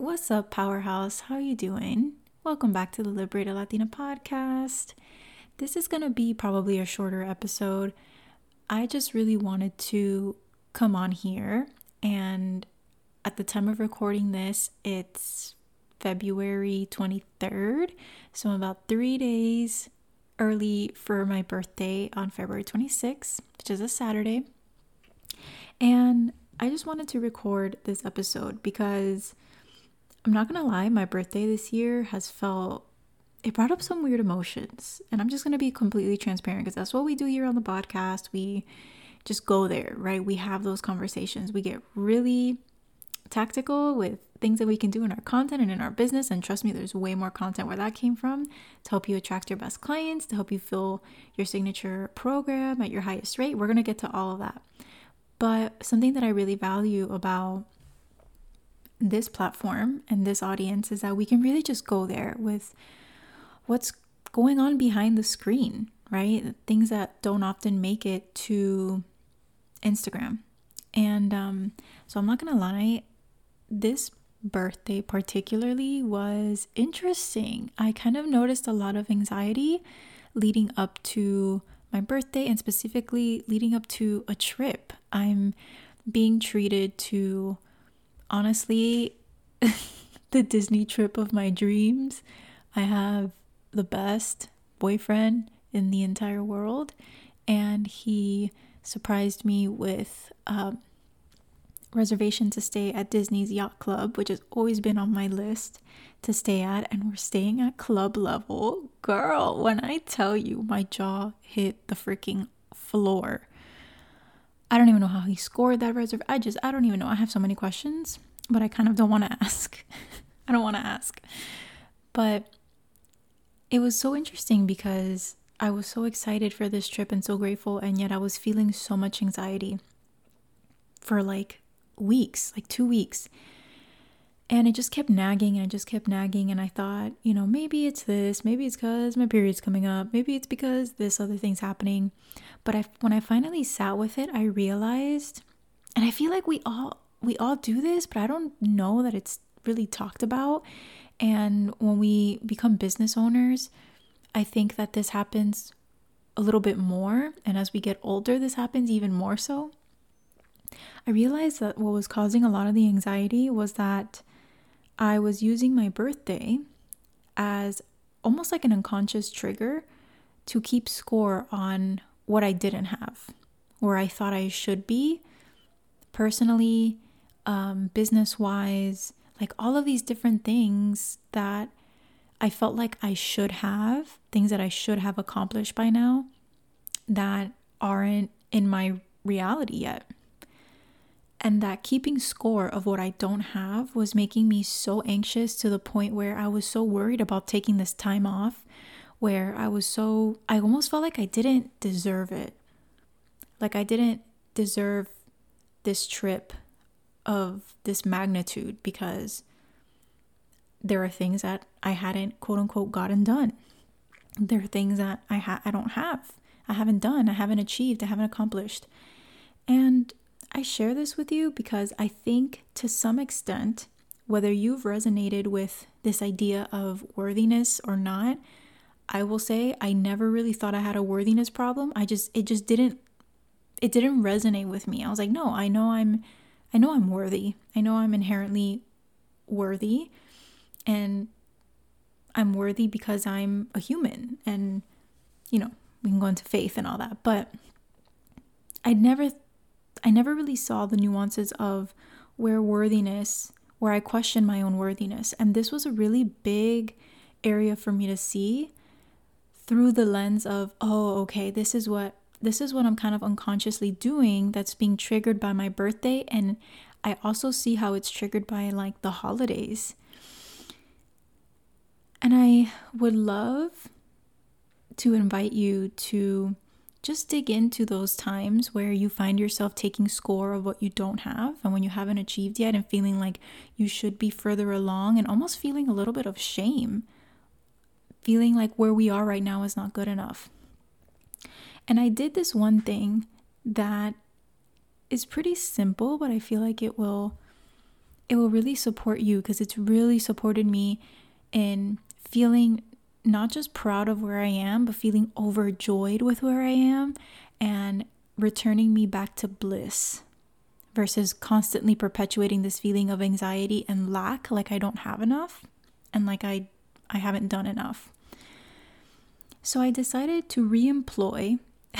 What's up, Powerhouse? How are you doing? Welcome back to the Liberated Latina podcast. This is going to be probably a shorter episode. I just really wanted to come on here and at the time of recording this, it's February 23rd. So I'm about 3 days early for my birthday on February 26th, which is a Saturday. And I just wanted to record this episode because I'm not gonna lie, my birthday this year has felt it brought up some weird emotions. And I'm just gonna be completely transparent because that's what we do here on the podcast. We just go there, right? We have those conversations. We get really tactical with things that we can do in our content and in our business. And trust me, there's way more content where that came from to help you attract your best clients, to help you fill your signature program at your highest rate. We're gonna get to all of that. But something that I really value about this platform and this audience is that we can really just go there with what's going on behind the screen, right? Things that don't often make it to Instagram. And um, so I'm not gonna lie, this birthday particularly was interesting. I kind of noticed a lot of anxiety leading up to my birthday and specifically leading up to a trip. I'm being treated to honestly, the Disney trip of my dreams. I have the best boyfriend in the entire world, and he surprised me with um, reservation to stay at Disney's Yacht Club, which has always been on my list to stay at, and we're staying at club level. Girl, when I tell you, my jaw hit the freaking floor. I don't even know how he scored that reserve. I just, I don't even know. I have so many questions, but I kind of don't want to ask. I don't want to ask. But it was so interesting because I was so excited for this trip and so grateful, and yet I was feeling so much anxiety for like weeks, like two weeks. And it just kept nagging and I just kept nagging. And I thought, you know, maybe it's this, maybe it's because my period's coming up, maybe it's because this other thing's happening. But I, when I finally sat with it, I realized, and I feel like we all we all do this, but I don't know that it's really talked about. And when we become business owners, I think that this happens a little bit more. And as we get older, this happens even more so. I realized that what was causing a lot of the anxiety was that I was using my birthday as almost like an unconscious trigger to keep score on what I didn't have, where I thought I should be personally, um, business wise, like all of these different things that I felt like I should have, things that I should have accomplished by now that aren't in my reality yet. And that keeping score of what I don't have was making me so anxious to the point where I was so worried about taking this time off, where I was so, I almost felt like I didn't deserve it. Like I didn't deserve this trip of this magnitude because there are things that I hadn't quote unquote gotten done. There are things that I ha- I don't have. I haven't done, I haven't achieved, I haven't accomplished. And I share this with you because I think to some extent whether you've resonated with this idea of worthiness or not, I will say I never really thought I had a worthiness problem. I just it just didn't it didn't resonate with me. I was like, "No, I know I'm I know I'm worthy. I know I'm inherently worthy and I'm worthy because I'm a human and you know, we can go into faith and all that. But I'd never I never really saw the nuances of where worthiness, where I questioned my own worthiness. And this was a really big area for me to see through the lens of, oh, okay, this is what this is what I'm kind of unconsciously doing that's being triggered by my birthday. And I also see how it's triggered by like the holidays. And I would love to invite you to just dig into those times where you find yourself taking score of what you don't have and when you haven't achieved yet and feeling like you should be further along and almost feeling a little bit of shame. Feeling like where we are right now is not good enough. And I did this one thing that is pretty simple, but I feel like it will it will really support you because it's really supported me in feeling not just proud of where I am, but feeling overjoyed with where I am and returning me back to bliss versus constantly perpetuating this feeling of anxiety and lack like I don't have enough and like I I haven't done enough. So I decided to reemploy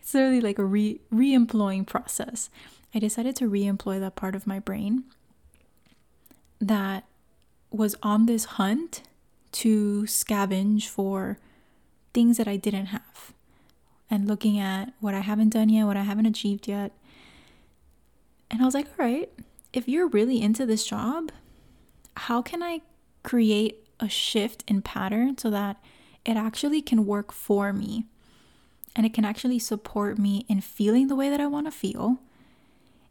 it's literally like a re re-employing process. I decided to re-employ that part of my brain that was on this hunt to scavenge for things that I didn't have and looking at what I haven't done yet, what I haven't achieved yet. And I was like, all right, if you're really into this job, how can I create a shift in pattern so that it actually can work for me and it can actually support me in feeling the way that I want to feel,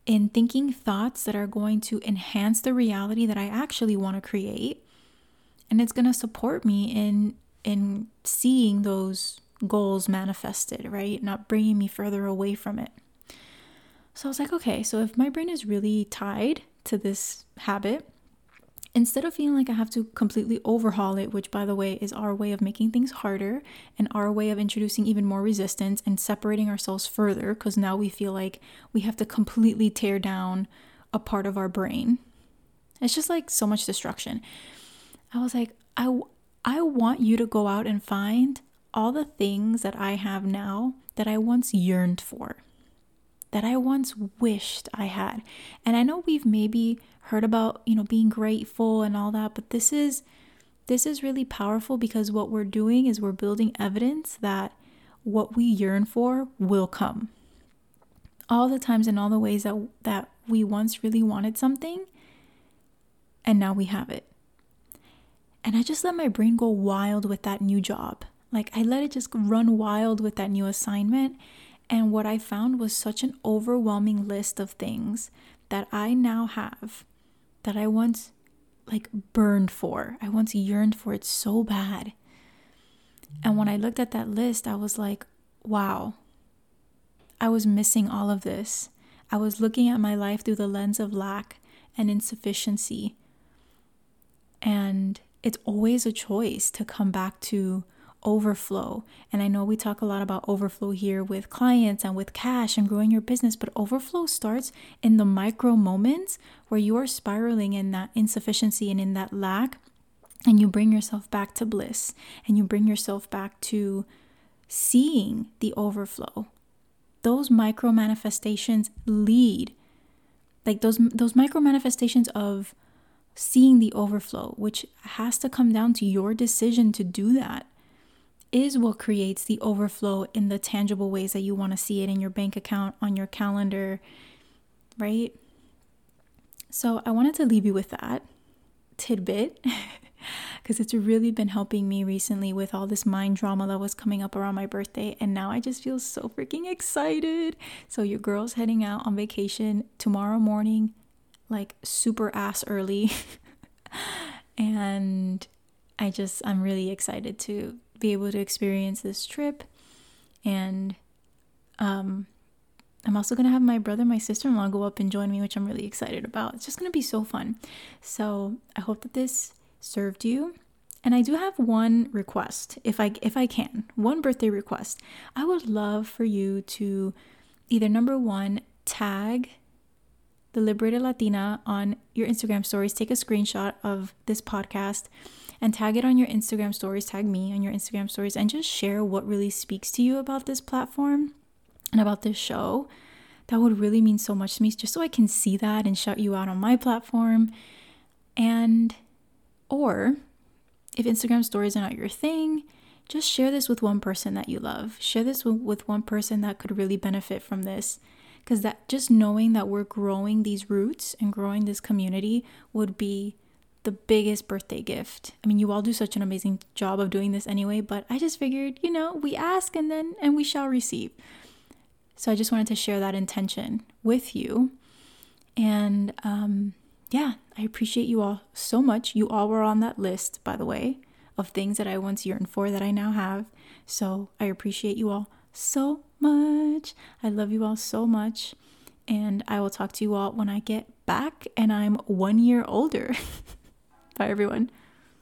in thinking thoughts that are going to enhance the reality that I actually want to create, and it's going to support me in in seeing those goals manifested, right? Not bringing me further away from it. So I was like, okay, so if my brain is really tied to this habit, instead of feeling like I have to completely overhaul it, which by the way is our way of making things harder and our way of introducing even more resistance and separating ourselves further, because now we feel like we have to completely tear down a part of our brain. It's just like so much destruction. I was like, I, I want you to go out and find all the things that I have now that I once yearned for, that I once wished I had. And I know we've maybe heard about, you know, being grateful and all that, but this is this is really powerful because what we're doing is we're building evidence that what we yearn for will come. All the times and all the ways that that we once really wanted something and now we have it. And I just let my brain go wild with that new job. Like I let it just run wild with that new assignment. And what I found was such an overwhelming list of things that I now have that I once like burned for. I once yearned for it so bad. And when I looked at that list, I was like, wow, I was missing all of this. I was looking at my life through the lens of lack and insufficiency. And it's always a choice to come back to overflow. And I know we talk a lot about overflow here with clients and with cash and growing your business, but overflow starts in the micro moments where you are spiraling in that insufficiency and in that lack, and you bring yourself back to bliss and you bring yourself back to seeing the overflow. Those micro manifestations lead like those those micro manifestations of seeing the overflow, which has to come down to your decision to do that is what creates the overflow in the tangible ways that you want to see it in your bank account, on your calendar, right? So I wanted to leave you with that tidbit because it's really been helping me recently with all this mind drama that was coming up around my birthday. And now I just feel so freaking excited. So, your girl's heading out on vacation tomorrow morning, like super ass early. and I just, I'm really excited to be able to experience this trip. And um, I'm also going to have my brother, my sister in law go up and join me, which I'm really excited about. It's just going to be so fun. So I hope that this served you. And I do have one request, if I if I can, one birthday request. I would love for you to either number one tag the Liberated Latina on your Instagram stories. Take a screenshot of this podcast and tag it on your Instagram stories, tag me on your Instagram stories, and just share what really speaks to you about this platform and about this show. That would really mean so much to me, just so I can see that and shout you out on my platform. And, or if Instagram stories are not your thing, just share this with one person that you love. Share this with one person that could really benefit from this. Because that just knowing that we're growing these roots and growing this community would be the biggest birthday gift. I mean, you all do such an amazing job of doing this anyway, but I just figured, you know, we ask and then and we shall receive. So I just wanted to share that intention with you. And um yeah, I appreciate you all so much. You all were on that list, by the way, of things that I once yearned for that I now have. So I appreciate you all so much. I love you all so much. And I will talk to you all when I get back and I'm one year older. Bye, everyone.